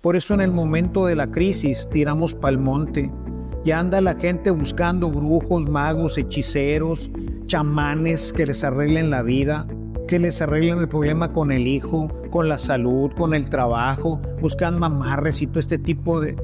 Por eso en el momento de la crisis tiramos pa'l monte. Ya anda la gente buscando brujos, magos, hechiceros, chamanes que les arreglen la vida, que les arreglen el problema con el hijo, con la salud, con el trabajo, buscan mamarres y todo este tipo de,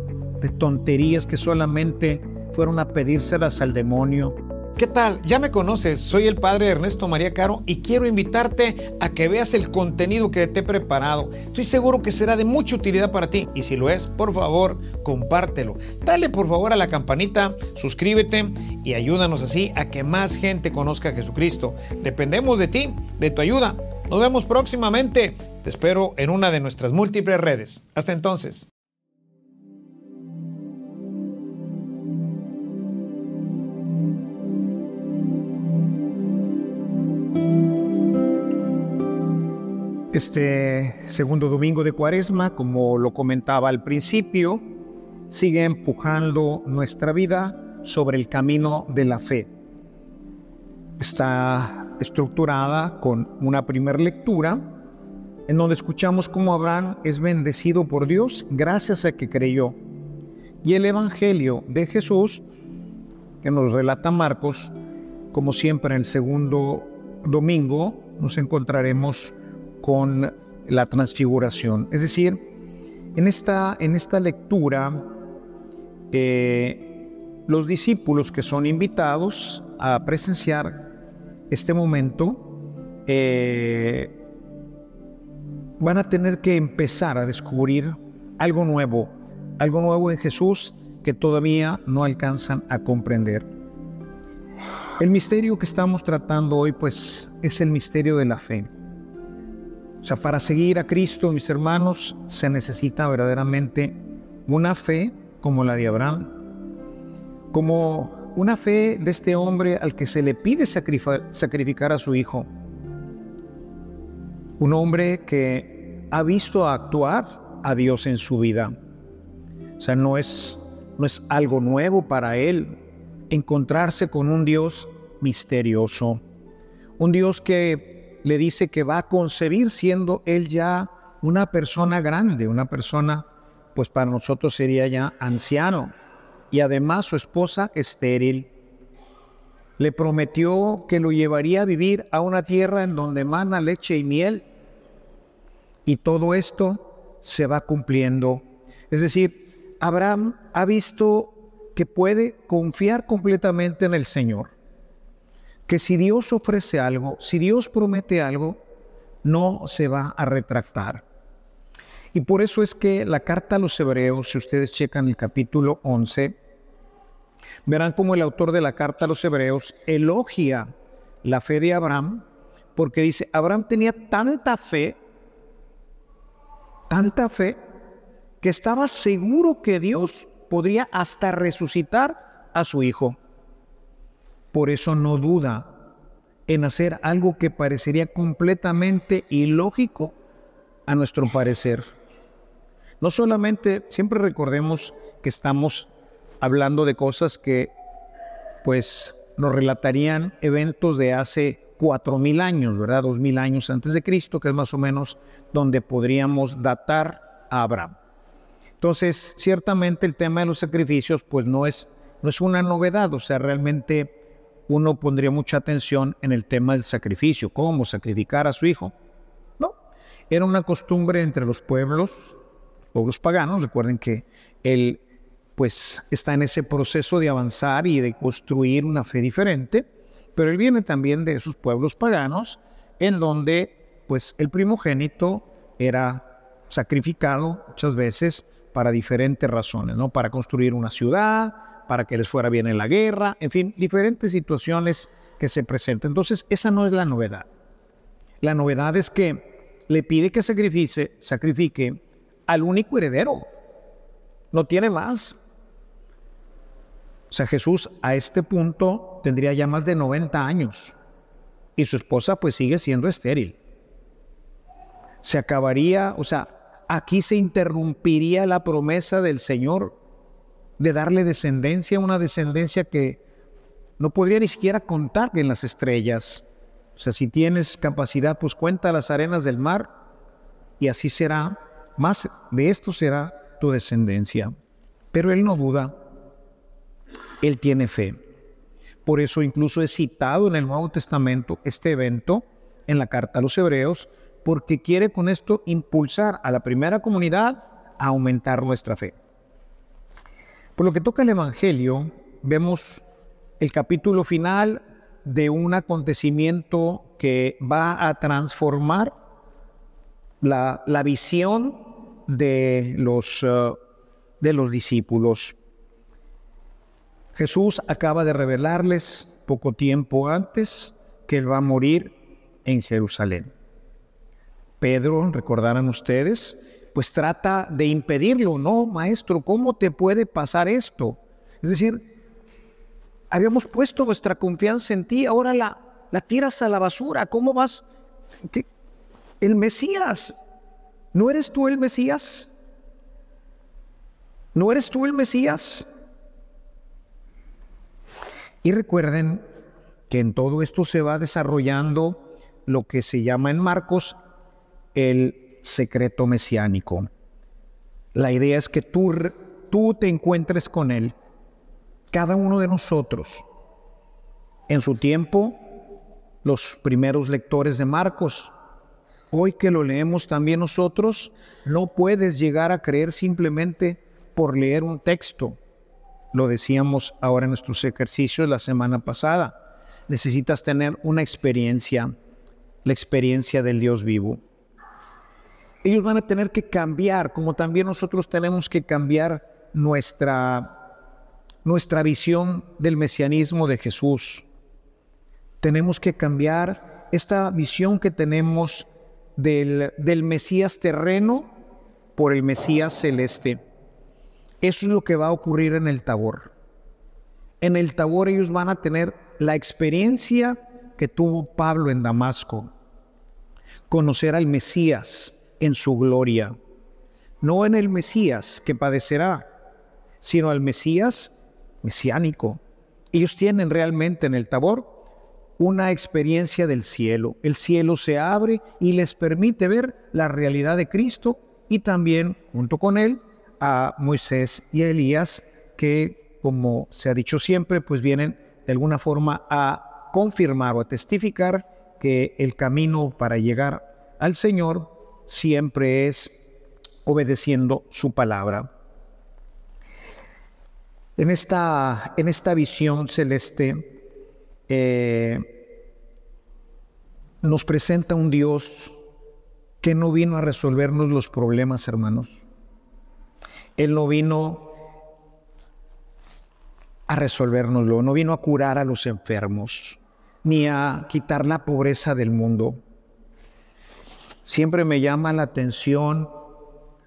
de tonterías que solamente fueron a pedírselas al demonio. ¿Qué tal? Ya me conoces, soy el padre Ernesto María Caro y quiero invitarte a que veas el contenido que te he preparado. Estoy seguro que será de mucha utilidad para ti y si lo es, por favor, compártelo. Dale por favor a la campanita, suscríbete y ayúdanos así a que más gente conozca a Jesucristo. Dependemos de ti, de tu ayuda. Nos vemos próximamente. Te espero en una de nuestras múltiples redes. Hasta entonces. Este segundo domingo de Cuaresma, como lo comentaba al principio, sigue empujando nuestra vida sobre el camino de la fe. Está estructurada con una primera lectura en donde escuchamos cómo Abraham es bendecido por Dios gracias a que creyó. Y el Evangelio de Jesús, que nos relata Marcos, como siempre en el segundo domingo, nos encontraremos con la transfiguración. Es decir, en esta, en esta lectura, eh, los discípulos que son invitados a presenciar este momento eh, van a tener que empezar a descubrir algo nuevo, algo nuevo en Jesús que todavía no alcanzan a comprender. El misterio que estamos tratando hoy, pues, es el misterio de la fe. Sea, para seguir a Cristo, mis hermanos, se necesita verdaderamente una fe como la de Abraham, como una fe de este hombre al que se le pide sacrificar a su hijo. Un hombre que ha visto actuar a Dios en su vida. O sea, no es, no es algo nuevo para él encontrarse con un Dios misterioso, un Dios que le dice que va a concebir siendo él ya una persona grande, una persona, pues para nosotros sería ya anciano, y además su esposa estéril. Le prometió que lo llevaría a vivir a una tierra en donde mana leche y miel, y todo esto se va cumpliendo. Es decir, Abraham ha visto que puede confiar completamente en el Señor que si Dios ofrece algo, si Dios promete algo, no se va a retractar. Y por eso es que la carta a los hebreos, si ustedes checan el capítulo 11, verán como el autor de la carta a los hebreos elogia la fe de Abraham, porque dice, Abraham tenía tanta fe, tanta fe, que estaba seguro que Dios podría hasta resucitar a su hijo. Por eso no duda en hacer algo que parecería completamente ilógico a nuestro parecer. No solamente, siempre recordemos que estamos hablando de cosas que pues nos relatarían eventos de hace cuatro mil años, ¿verdad? Dos mil años antes de Cristo, que es más o menos donde podríamos datar a Abraham. Entonces, ciertamente el tema de los sacrificios pues no es, no es una novedad, o sea, realmente uno pondría mucha atención en el tema del sacrificio, cómo sacrificar a su hijo. No, era una costumbre entre los pueblos, los pueblos paganos, recuerden que él pues está en ese proceso de avanzar y de construir una fe diferente, pero él viene también de esos pueblos paganos en donde pues el primogénito era sacrificado muchas veces para diferentes razones, ¿no? Para construir una ciudad, para que les fuera bien en la guerra, en fin, diferentes situaciones que se presentan. Entonces, esa no es la novedad. La novedad es que le pide que sacrifique, sacrifique al único heredero. No tiene más. O sea, Jesús a este punto tendría ya más de 90 años y su esposa pues sigue siendo estéril. Se acabaría, o sea, aquí se interrumpiría la promesa del Señor de darle descendencia, una descendencia que no podría ni siquiera contar en las estrellas. O sea, si tienes capacidad, pues cuenta las arenas del mar y así será. Más de esto será tu descendencia. Pero él no duda, él tiene fe. Por eso incluso es citado en el Nuevo Testamento este evento en la carta a los hebreos, porque quiere con esto impulsar a la primera comunidad a aumentar nuestra fe. Por lo que toca el Evangelio, vemos el capítulo final de un acontecimiento que va a transformar la, visión de los, uh, de los discípulos. Jesús acaba de revelarles poco tiempo antes que él va a morir en Jerusalén. Pedro, recordarán ustedes, pues trata de impedirlo. No, maestro, ¿cómo te puede pasar esto? Es decir, habíamos puesto nuestra confianza en ti, ahora la, la tiras a la basura. ¿Cómo vas? El Mesías, ¿no eres tú el Mesías? ¿No eres tú el Mesías? Y recuerden que en todo esto se va desarrollando lo que se llama en Marcos el secreto mesiánico. La idea es que tú, tú te encuentres con Él cada uno de nosotros. En su tiempo, los primeros lectores de Marcos, hoy que lo leemos también nosotros, no puedes llegar a creer simplemente por leer un texto. Lo decíamos ahora en nuestros ejercicios la semana pasada. Necesitas tener una experiencia, la experiencia del Dios vivo. Ellos van a tener que cambiar, como también nosotros tenemos que cambiar nuestra nuestra visión del mesianismo de Jesús. Tenemos que cambiar esta visión que tenemos del, del Mesías terreno por el Mesías celeste. Eso es lo que va a ocurrir en el Tabor. En el Tabor ellos van a tener la experiencia que tuvo Pablo en Damasco. Conocer al Mesías en su gloria. No en el Mesías que padecerá, sino al Mesías mesiánico. Ellos tienen realmente en el Tabor una experiencia del cielo. El cielo se abre y les permite ver la realidad de Cristo y también, junto con él, a Moisés y a Elías, que, como se ha dicho siempre, pues vienen de alguna forma a confirmar o a testificar que el camino para llegar al Señor siempre es obedeciendo su palabra. En esta, en esta visión celeste eh, nos presenta un Dios que no vino a resolvernos los problemas, hermanos. Él no vino a resolvernoslo, no vino a curar a los enfermos, ni a quitar la pobreza del mundo. Siempre me llama la atención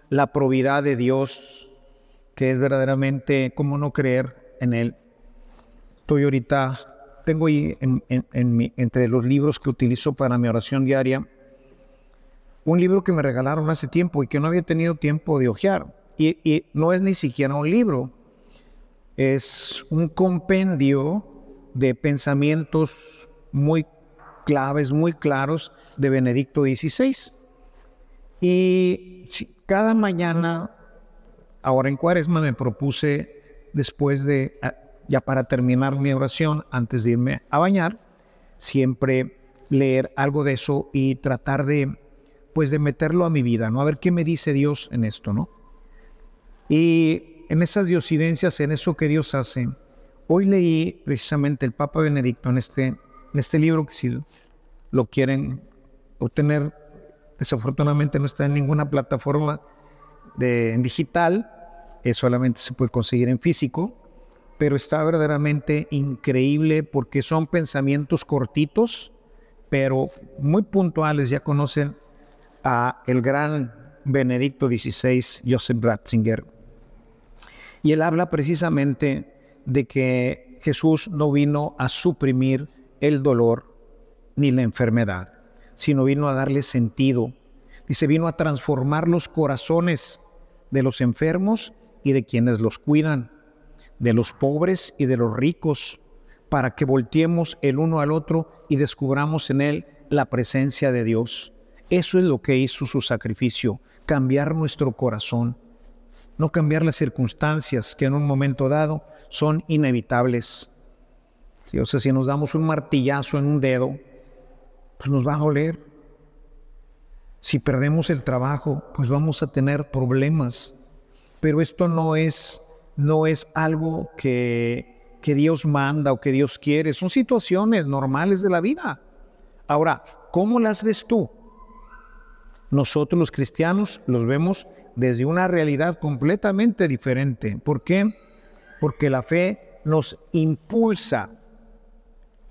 la probidad de Dios que es verdaderamente cómo no creer en Él. Estoy ahorita, tengo ahí entre los libros que utilizo para mi oración diaria, un libro que me regalaron hace tiempo y que no había tenido tiempo de hojear. Y, no es ni siquiera un libro, es un compendio de pensamientos muy claves, muy claros de Benedicto XVI. Y cada mañana Ahora en cuaresma me propuse, después de, ah, ya para terminar mi oración, antes de irme a bañar, siempre leer algo de eso y tratar de, pues de meterlo a mi vida, ¿no? A ver qué me dice Dios en esto, ¿no? Y en esas diosidencias, en eso que Dios hace, hoy leí precisamente el Papa Benedicto en este, este libro que si lo quieren obtener, desafortunadamente no está en ninguna plataforma de, en digital, eh, solamente se puede conseguir en físico, pero está verdaderamente increíble porque son pensamientos cortitos, pero muy puntuales. Ya conocen a el gran Benedicto XVI, Joseph Ratzinger. Y él habla precisamente de que Jesús no vino a suprimir el dolor ni la enfermedad, sino vino a darle sentido. Dice, vino a transformar los corazones de los enfermos y de quienes los cuidan, de los pobres y de los ricos, para que volteemos el uno al otro y descubramos en él la presencia de Dios. Eso es lo que hizo su sacrificio, cambiar nuestro corazón. no cambiar las circunstancias que en un momento dado son inevitables. O sea, si nos damos un martillazo en un dedo, pues nos va a doler. Si perdemos el trabajo, pues vamos a tener problemas. Pero esto no es, no es algo que, que Dios manda o que Dios quiere. Son situaciones normales de la vida. Ahora, ¿cómo las ves tú? Nosotros los cristianos los vemos desde una realidad completamente diferente. ¿Por qué? Porque la fe nos impulsa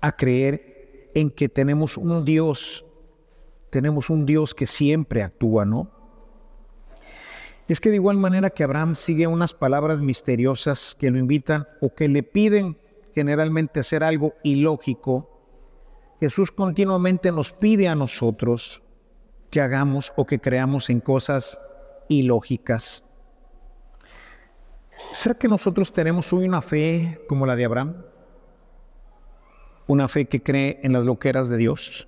a creer en que tenemos un Dios, tenemos un Dios que siempre actúa, ¿no? Es que de igual manera que Abraham sigue unas palabras misteriosas que lo invitan o que le piden generalmente hacer algo ilógico, Jesús continuamente nos pide a nosotros que hagamos o que creamos en cosas ilógicas. ¿Será que nosotros tenemos hoy una fe como la de Abraham? Una fe que cree en las loqueras de Dios.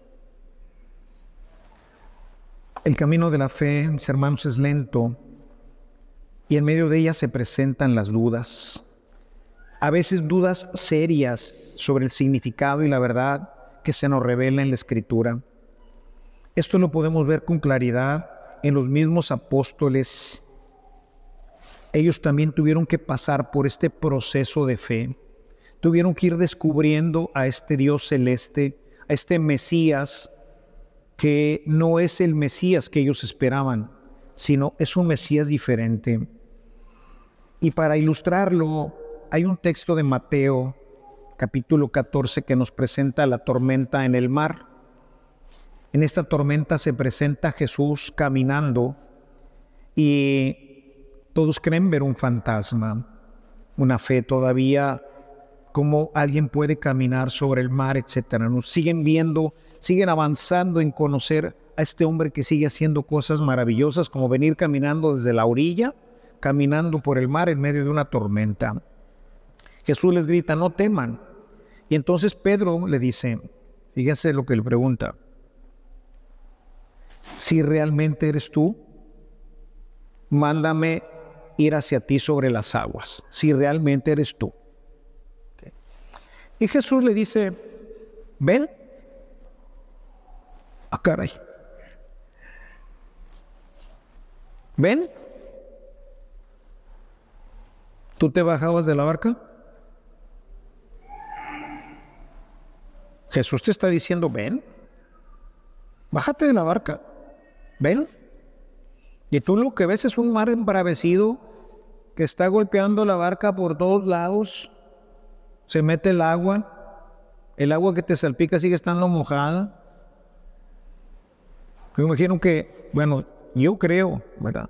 El camino de la fe, mis hermanos, es lento y en medio de ella se presentan las dudas. A veces dudas serias sobre el significado y la verdad que se nos revela en la Escritura. Esto lo podemos ver con claridad en los mismos apóstoles. Ellos también tuvieron que pasar por este proceso de fe. Tuvieron que ir descubriendo a este Dios celeste, a este Mesías, que no es el Mesías que ellos esperaban, sino es un Mesías diferente. Y para ilustrarlo, hay un texto de Mateo, capítulo 14, que nos presenta la tormenta en el mar. En esta tormenta se presenta Jesús caminando y todos creen ver un fantasma, una fe todavía, cómo alguien puede caminar sobre el mar, etcétera. Nos siguen viendo, siguen avanzando en conocer a este hombre que sigue haciendo cosas maravillosas, como venir caminando desde la orilla, caminando por el mar en medio de una tormenta. Jesús les grita, no teman. Y entonces Pedro le dice, fíjense lo que le pregunta, si realmente eres tú, mándame ir hacia ti sobre las aguas, si realmente eres tú. Y Jesús le dice, ven. Ah, caray. Ven. ¿Tú te bajabas de la barca? Jesús te está diciendo, ven. Bájate de la barca. ¿Ven? Y tú lo que ves es un mar embravecido que está golpeando la barca por todos lados. Se mete el agua. El agua que te salpica sigue estando mojada. Me imagino que, bueno, yo creo, ¿verdad?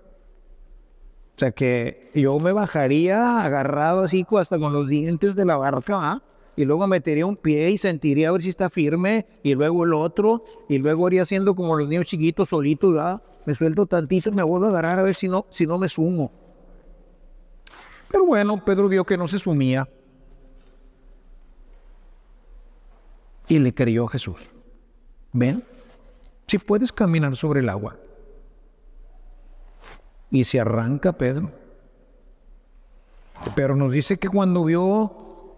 O sea que yo me bajaría agarrado así hasta con los dientes de la barca, ¿ah? y luego metería un pie y sentiría a ver si está firme, y luego el otro, y luego haría haciendo como los niños chiquitos solitos, ¿verdad? me suelto tantito, me vuelvo a agarrar a ver si no, si no me sumo. Pero bueno, Pedro vio que no se sumía. Y le creyó Jesús. ¿Ven? Si puedes caminar sobre el agua. Y se arranca Pedro. Pero nos dice que cuando vio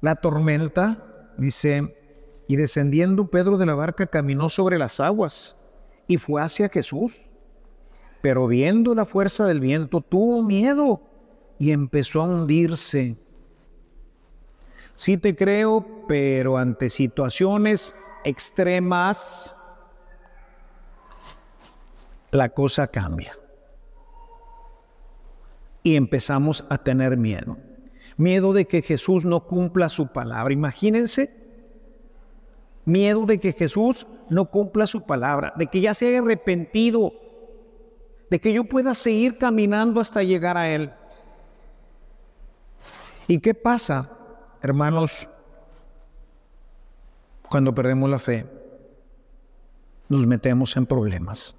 la tormenta, dice, y descendiendo Pedro de la barca caminó sobre las aguas y fue hacia Jesús. Pero viendo la fuerza del viento tuvo miedo y empezó a hundirse. Sí te creo, pero ante situaciones extremas, la cosa cambia. Y empezamos a tener miedo miedo de que Jesús no cumpla su palabra. Imagínense, miedo de que Jesús no cumpla su palabra, de que ya se haya arrepentido, de que yo pueda seguir caminando hasta llegar a Él. ¿Y qué pasa, hermanos, cuando perdemos la fe? Nos metemos en problemas.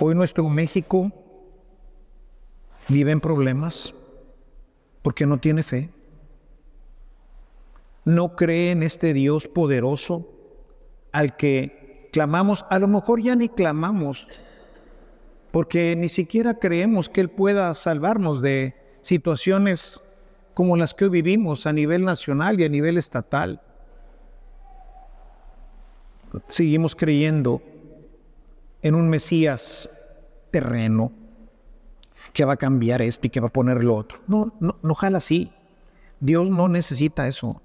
Hoy nuestro México vive en problemas porque no tiene fe. No cree en este Dios poderoso al que clamamos, a lo mejor ya ni clamamos, porque ni siquiera creemos que Él pueda salvarnos de situaciones como las que hoy vivimos a nivel nacional y a nivel estatal. Seguimos creyendo en un Mesías terreno que va a cambiar esto y que va a poner lo otro. No, no, no jala. Dios no necesita eso.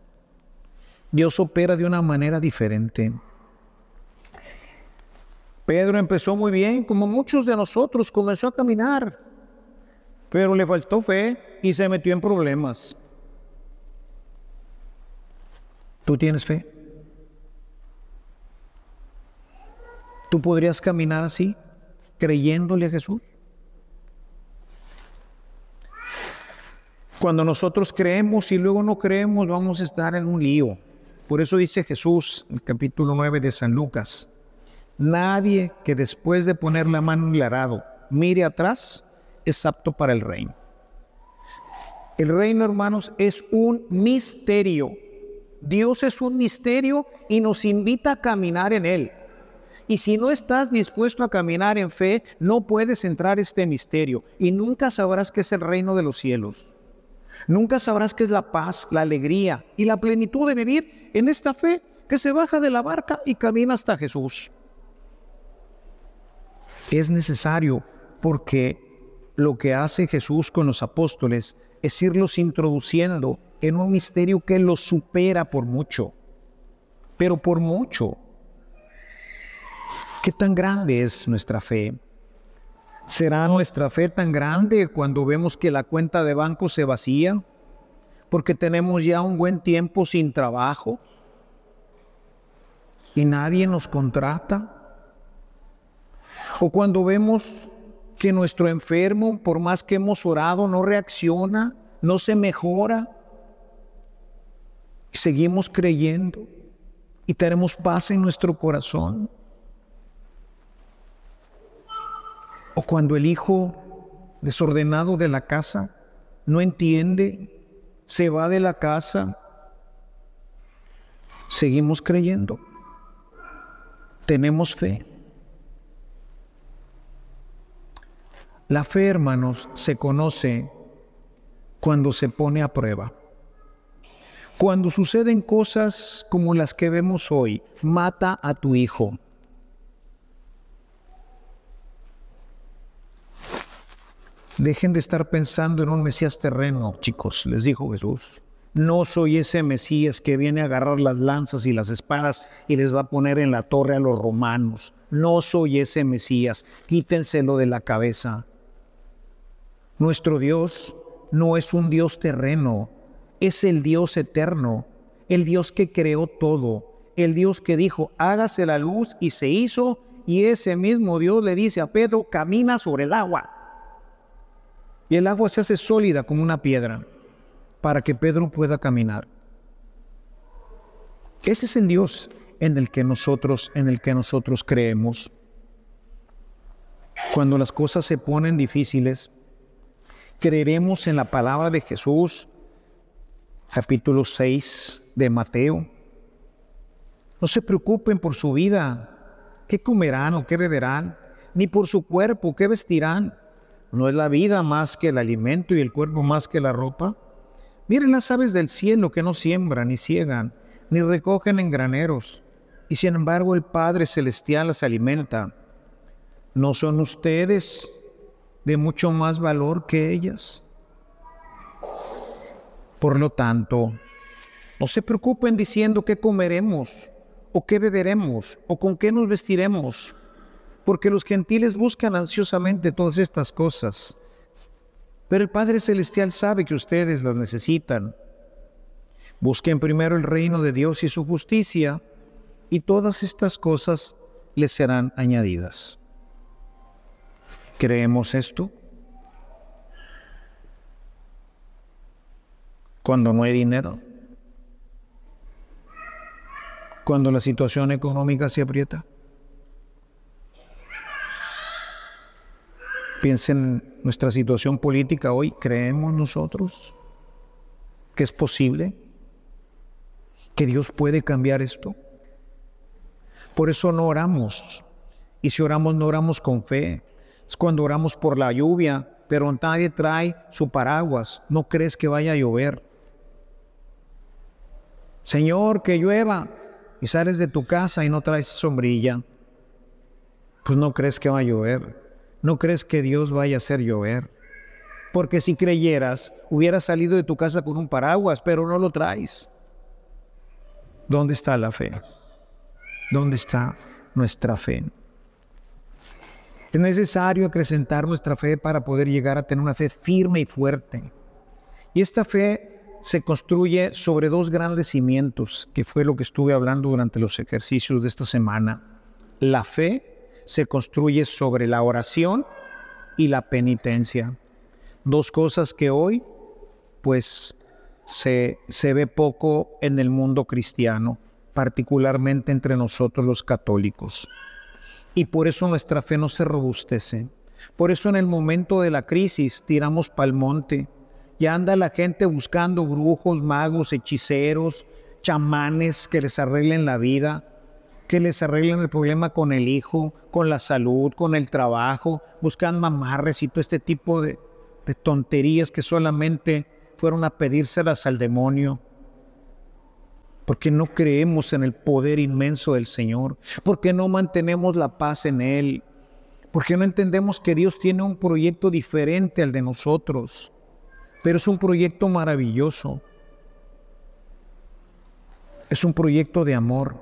Dios opera de una manera diferente. Pedro empezó muy bien, como muchos de nosotros, comenzó a caminar, pero le faltó fe y se metió en problemas. ¿Tú tienes fe? ¿Tú podrías caminar así, creyéndole a Jesús? Cuando nosotros creemos y luego no creemos, vamos a estar en un lío. Por eso dice Jesús en el capítulo 9 de San Lucas, Nadie que después de poner la mano en el arado mire atrás es apto para el reino. El reino, hermanos, es un misterio. Dios es un misterio y nos invita a caminar en él. Y si no estás dispuesto a caminar en fe, no puedes entrar este misterio y nunca sabrás qué es el reino de los cielos. Nunca sabrás qué es la paz, la alegría y la plenitud de vivir en esta fe que se baja de la barca y camina hasta Jesús es necesario porque lo que hace Jesús con los apóstoles es irlos introduciendo en un misterio que los supera por mucho, pero por mucho. ¿Qué tan grande es nuestra fe? ¿Será nuestra fe tan grande cuando vemos que la cuenta de banco se vacía? Porque tenemos ya un buen tiempo sin trabajo y nadie nos contrata o cuando vemos que nuestro enfermo, por más que hemos orado, no reacciona, no se mejora. Seguimos creyendo y tenemos paz en nuestro corazón. O cuando el hijo desordenado de la casa no entiende, se va de la casa, seguimos creyendo. Tenemos fe. La fe, hermanos, se conoce cuando se pone a prueba. Cuando suceden cosas como las que vemos hoy, mata a tu hijo. Dejen de estar pensando en un Mesías terreno, chicos, les dijo Jesús. No soy ese Mesías que viene a agarrar las lanzas y las espadas y les va a poner en la torre a los romanos. No soy ese Mesías. Quítenselo de la cabeza. Nuestro Dios no es un Dios terreno, es el Dios eterno, el Dios que creó todo, el Dios que dijo, hágase la luz y se hizo, y ese mismo Dios le dice a Pedro, camina sobre el agua. Y el agua se hace sólida como una piedra para que Pedro pueda caminar. Ese es el Dios en el que nosotros, en el que nosotros creemos. Cuando las cosas se ponen difíciles, creeremos en la palabra de Jesús, capítulo 6 de Mateo. No se preocupen por su vida, qué comerán o qué beberán, ni por su cuerpo, qué vestirán. ¿No es la vida más que el alimento y el cuerpo más que la ropa? Miren las aves del cielo que no siembran ni ciegan, ni recogen en graneros, y sin embargo el Padre Celestial las alimenta. ¿No son ustedes de mucho más valor que ellas. Por lo tanto, no se preocupen diciendo qué comeremos, o qué beberemos, o con qué nos vestiremos, porque los gentiles buscan ansiosamente todas estas cosas. Pero el Padre Celestial sabe que ustedes las necesitan. Busquen primero el reino de Dios y su justicia, y todas estas cosas les serán añadidas. ¿Creemos esto? Cuando no hay dinero. Cuando la situación económica se aprieta. Piensen en nuestra situación política hoy. ¿Creemos nosotros que es posible? ¿Que Dios puede cambiar esto? Por eso no oramos. Y si oramos, no oramos con fe Es cuando oramos por la lluvia, pero nadie trae su paraguas. No crees que vaya a llover. Señor, que llueva. Y sales de tu casa y no traes sombrilla. Pues no crees que va a llover. No crees que Dios vaya a hacer llover. Porque si creyeras, hubieras salido de tu casa con un paraguas, pero no lo traes. ¿Dónde está la fe? ¿Dónde está nuestra fe? Es necesario acrecentar nuestra fe para poder llegar a tener una fe firme y fuerte. Y esta fe se construye sobre dos grandes cimientos, que fue lo que estuve hablando durante los ejercicios de esta semana. La fe se construye sobre la oración y la penitencia. Dos cosas que hoy, pues, se, se ve poco en el mundo cristiano, particularmente entre nosotros los católicos. Y por eso nuestra fe no se robustece. Por eso en el momento de la crisis tiramos pa'l monte. Ya anda la gente buscando brujos, magos, hechiceros, chamanes que les arreglen la vida, que les arreglen el problema con el hijo, con la salud, con el trabajo, buscan mamarres y todo este tipo de, de tonterías que solamente fueron a pedírselas al demonio porque no creemos en el poder inmenso del Señor, porque no mantenemos la paz en Él, porque no entendemos que Dios tiene un proyecto diferente al de nosotros, pero es un proyecto maravilloso, es un proyecto de amor.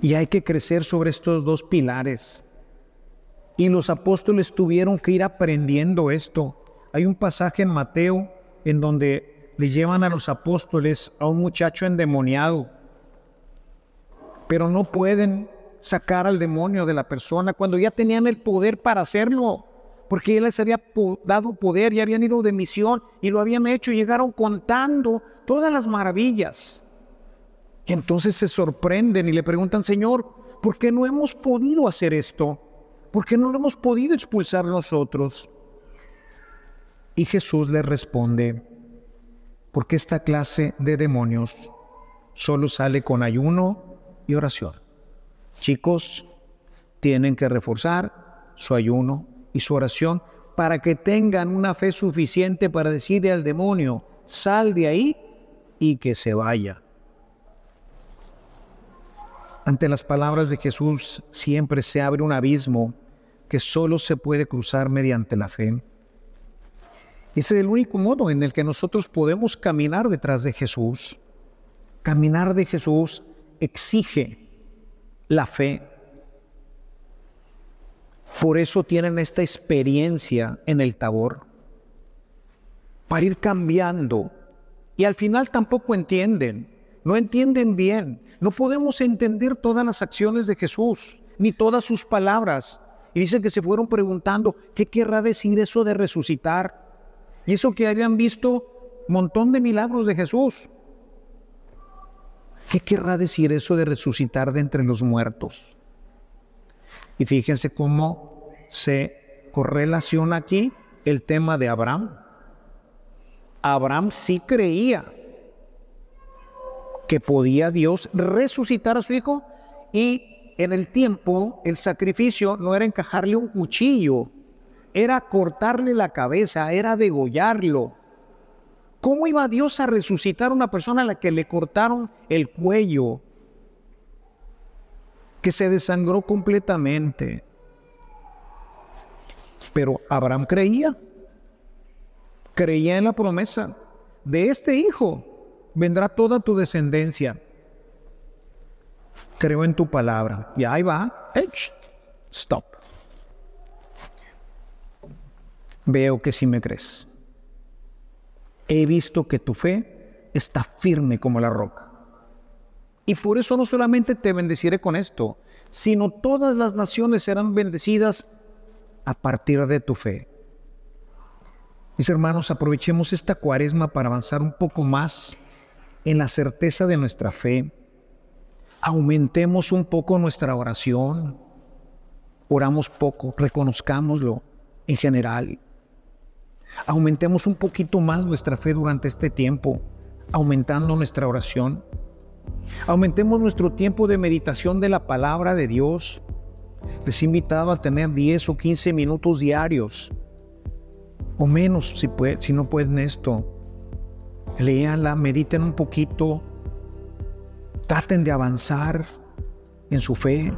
Y hay que crecer sobre estos dos pilares. Y los apóstoles tuvieron que ir aprendiendo esto. Hay un pasaje en Mateo en donde le llevan a los apóstoles a un muchacho endemoniado, pero no pueden sacar al demonio de la persona cuando ya tenían el poder para hacerlo, porque él les había dado poder y habían ido de misión y lo habían hecho y llegaron contando todas las maravillas. Y entonces se sorprenden y le preguntan, Señor, ¿por qué no hemos podido hacer esto? ¿Por qué no lo hemos podido expulsar nosotros? Y Jesús les responde, porque esta clase de demonios solo sale con ayuno y oración. Chicos, tienen que reforzar su ayuno y su oración para que tengan una fe suficiente para decirle al demonio, sal de ahí y que se vaya. Ante las palabras de Jesús siempre se abre un abismo que solo se puede cruzar mediante la fe. Ese es el único modo en el que nosotros podemos caminar detrás de Jesús. Caminar de Jesús exige la fe. Por eso tienen esta experiencia en el tabor, para ir cambiando. Y al final tampoco entienden, no entienden bien. No podemos entender todas las acciones de Jesús, ni todas sus palabras. Y dicen que se fueron preguntando, ¿qué querrá decir eso de resucitar? Y eso que habían visto montón de milagros de Jesús. ¿Qué querrá decir eso de resucitar de entre los muertos? Y fíjense cómo se correlaciona aquí el tema de Abraham. Abraham sí creía que podía Dios resucitar a su hijo y en el tiempo el sacrificio no era encajarle un cuchillo era cortarle la cabeza, era degollarlo. ¿Cómo iba Dios a resucitar a una persona a la que le cortaron el cuello? Que se desangró completamente. Pero Abraham creía, creía en la promesa. De este hijo vendrá toda tu descendencia. Creo en tu palabra. Y ahí va. Stop veo que sí me crees. He visto que tu fe está firme como la roca. Y por eso no solamente te bendeciré con esto, sino todas las naciones serán bendecidas a partir de tu fe. Mis hermanos, aprovechemos esta cuaresma para avanzar un poco más en la certeza de nuestra fe. Aumentemos un poco nuestra oración. Oramos poco, reconozcámoslo en general. Aumentemos un poquito más nuestra fe durante este tiempo, aumentando nuestra oración. Aumentemos nuestro tiempo de meditación de la palabra de Dios. Les he a tener 10 o 15 minutos diarios, o menos si no pueden esto. Léanla, mediten un poquito, traten de avanzar en su fe.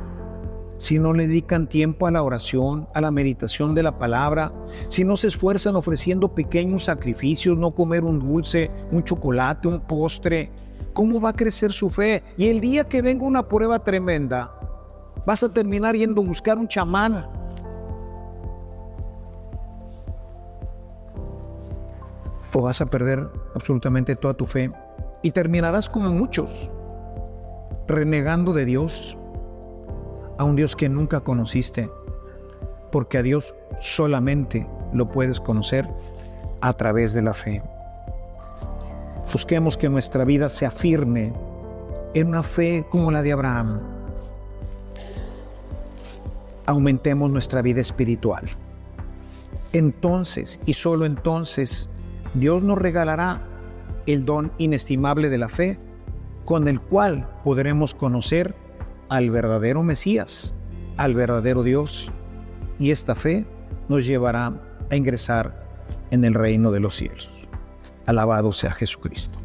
Si no le dedican tiempo a la oración, a la meditación de la palabra, si no se esfuerzan ofreciendo pequeños sacrificios, no comer un dulce, un chocolate, un postre, ¿cómo va a crecer su fe? Y el día que venga una prueba tremenda, vas a terminar yendo a buscar un chamán. O vas a perder absolutamente toda tu fe y terminarás como muchos, renegando de Dios, a un Dios que nunca conociste, porque a Dios solamente lo puedes conocer a través de la fe. Busquemos que nuestra vida se afirme en una fe como la de Abraham. Aumentemos nuestra vida espiritual. Entonces, y solo entonces, Dios nos regalará el don inestimable de la fe, con el cual podremos conocer al verdadero Mesías, al verdadero Dios, y esta fe nos llevará a ingresar en el reino de los cielos. Alabado sea Jesucristo.